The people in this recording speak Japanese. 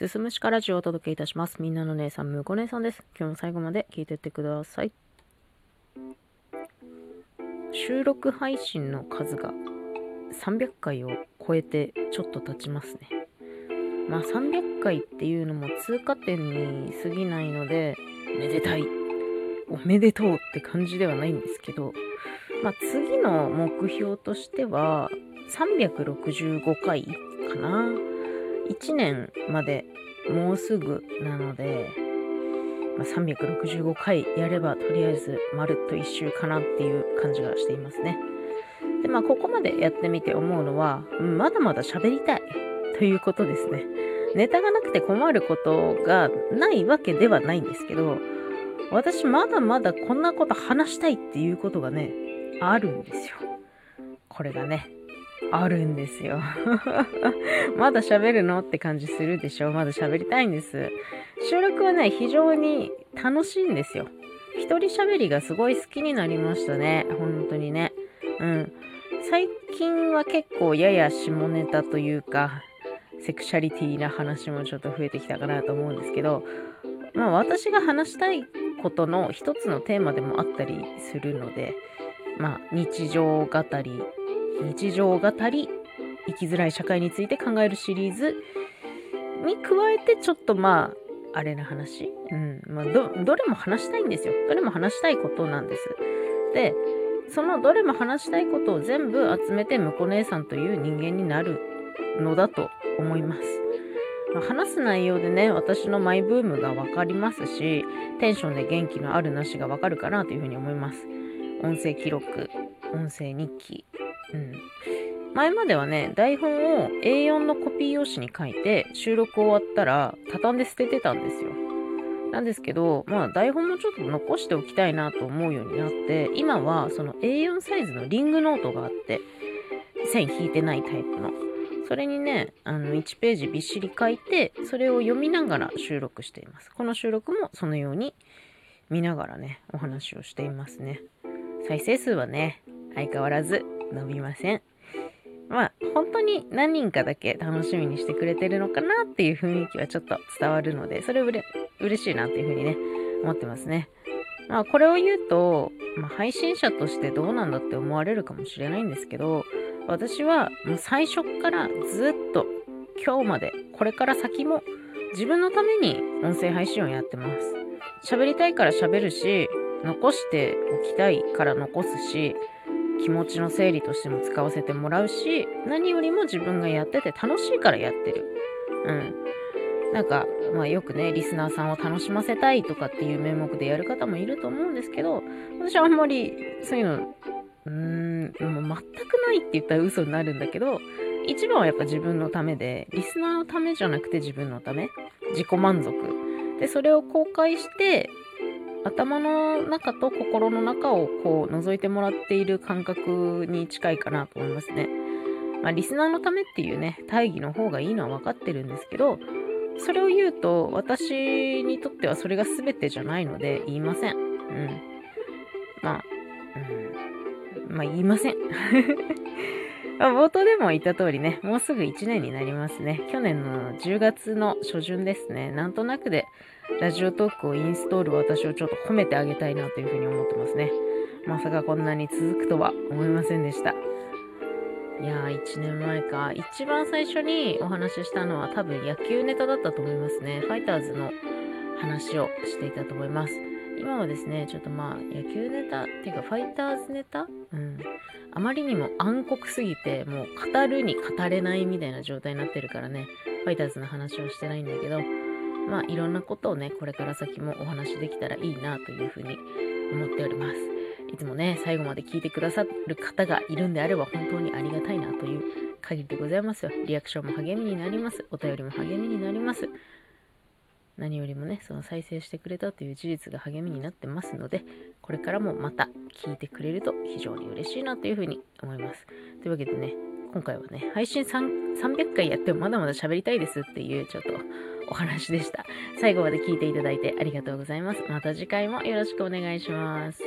すすむしかラジオをお届けいたします。みんなの姉さん、むこ姉さんです。今日も最後まで聞いてってください。収録配信の数が300回を超えてちょっと経ちますね。まあ300回っていうのも通過点に過ぎないので、めでたい。おめでとうって感じではないんですけど、まあ次の目標としては、365回かな。1年までもうすぐなので、まあ、365回やればとりあえずまるっと一周かなっていう感じがしていますね。で、まあここまでやってみて思うのは、まだまだ喋りたいということですね。ネタがなくて困ることがないわけではないんですけど、私まだまだこんなこと話したいっていうことがね、あるんですよ。これがね、あるんですよ。まだ喋るの？って感じするでしょ？まだ喋りたいんです。収録はね、非常に楽しいんですよ。一人喋りがすごい好きになりましたね。本当にね。うん。最近は結構やや下ネタというか、セクシャリティな話もちょっと増えてきたかなと思うんですけど、まあ私が話したいことの一つのテーマでもあったりするので、まあ日常語り日常語り生きづらい社会について考えるシリーズに加えてちょっとまああれな話。うん。まあどどれも話したいんですよ。どれも話したいことなんです。でそのどれも話したいことを全部集めて婿姉さんという人間になるのだと思います、ま、話す内容でね私のマイブームが分かりますしテンションで元気のあるなしが分かるかなというふうに思います。音声記録音声日記。うん。前まではね、台本を A4 のコピー用紙に書いて、収録終わったら、畳んで捨ててたんですよ。なんですけど、まあ台本もちょっと残しておきたいなと思うようになって、今はその A4 サイズのリングノートがあって、線引いてないタイプの。それにね、あの、1ページびっしり書いて、それを読みながら収録しています。この収録もそのように見ながらね、お話をしていますね。再生数はね、相変わらず伸びません。まあ、本当に何人かだけ楽しみにしてくれてるのかなっていう雰囲気はちょっと伝わるので、それうれ嬉しいなっていうふうにね、思ってますね。まあ、これを言うと、まあ、配信者としてどうなんだって思われるかもしれないんですけど、私はもう最初からずっと今日まで、これから先も自分のために音声配信をやってます。喋りたいから喋るし、残しておきたいから残すし、気持ちの整理としても使わせてもらうし、何よりも自分がやってて楽しいからやってる。うん。なんか、まあよくね、リスナーさんを楽しませたいとかっていう名目でやる方もいると思うんですけど、私はあんまりそういうの、うーん、もう全くないって言ったら嘘になるんだけど、一番はやっぱ自分のためで、リスナーのためじゃなくて自分のため、自己満足。で、それを公開して、頭の中と心の中をこう覗いてもらっている感覚に近いかなと思いますね。まあ、リスナーのためっていうね、大義の方がいいのは分かってるんですけど、それを言うと、私にとってはそれが全てじゃないので言いません。うん。まあ、うん。まあ言いません。冒頭でも言った通りね、もうすぐ1年になりますね。去年の10月の初旬ですね。なんとなくでラジオトークをインストール私をちょっと褒めてあげたいなというふうに思ってますね。まさかこんなに続くとは思いませんでした。いやー、1年前か。一番最初にお話ししたのは多分野球ネタだったと思いますね。ファイターズの話をしていたと思います。今はですね、ちょっとまあ、野球ネタっていうか、ファイターズネタ？うん。あまりにも暗黒すぎて、もう語るに語れないみたいな状態になってるからね、ファイターズの話をしてないんだけど、まあいろんなことをね、これから先もお話できたらいいなというふうに思っております。いつもね、最後まで聞いてくださる方がいるんであれば本当にありがたいなという限りでございますよ。リアクションも励みになります。お便りも励みになります。何よりもね、その再生してくれたという事実が励みになってますので、これからもまた聞いてくれると非常に嬉しいなというふうに思います。というわけでね、今回はね、配信300回やってもまだまだ喋りたいですっていうちょっとお話でした。最後まで聞いていただいてありがとうございます。また次回もよろしくお願いします。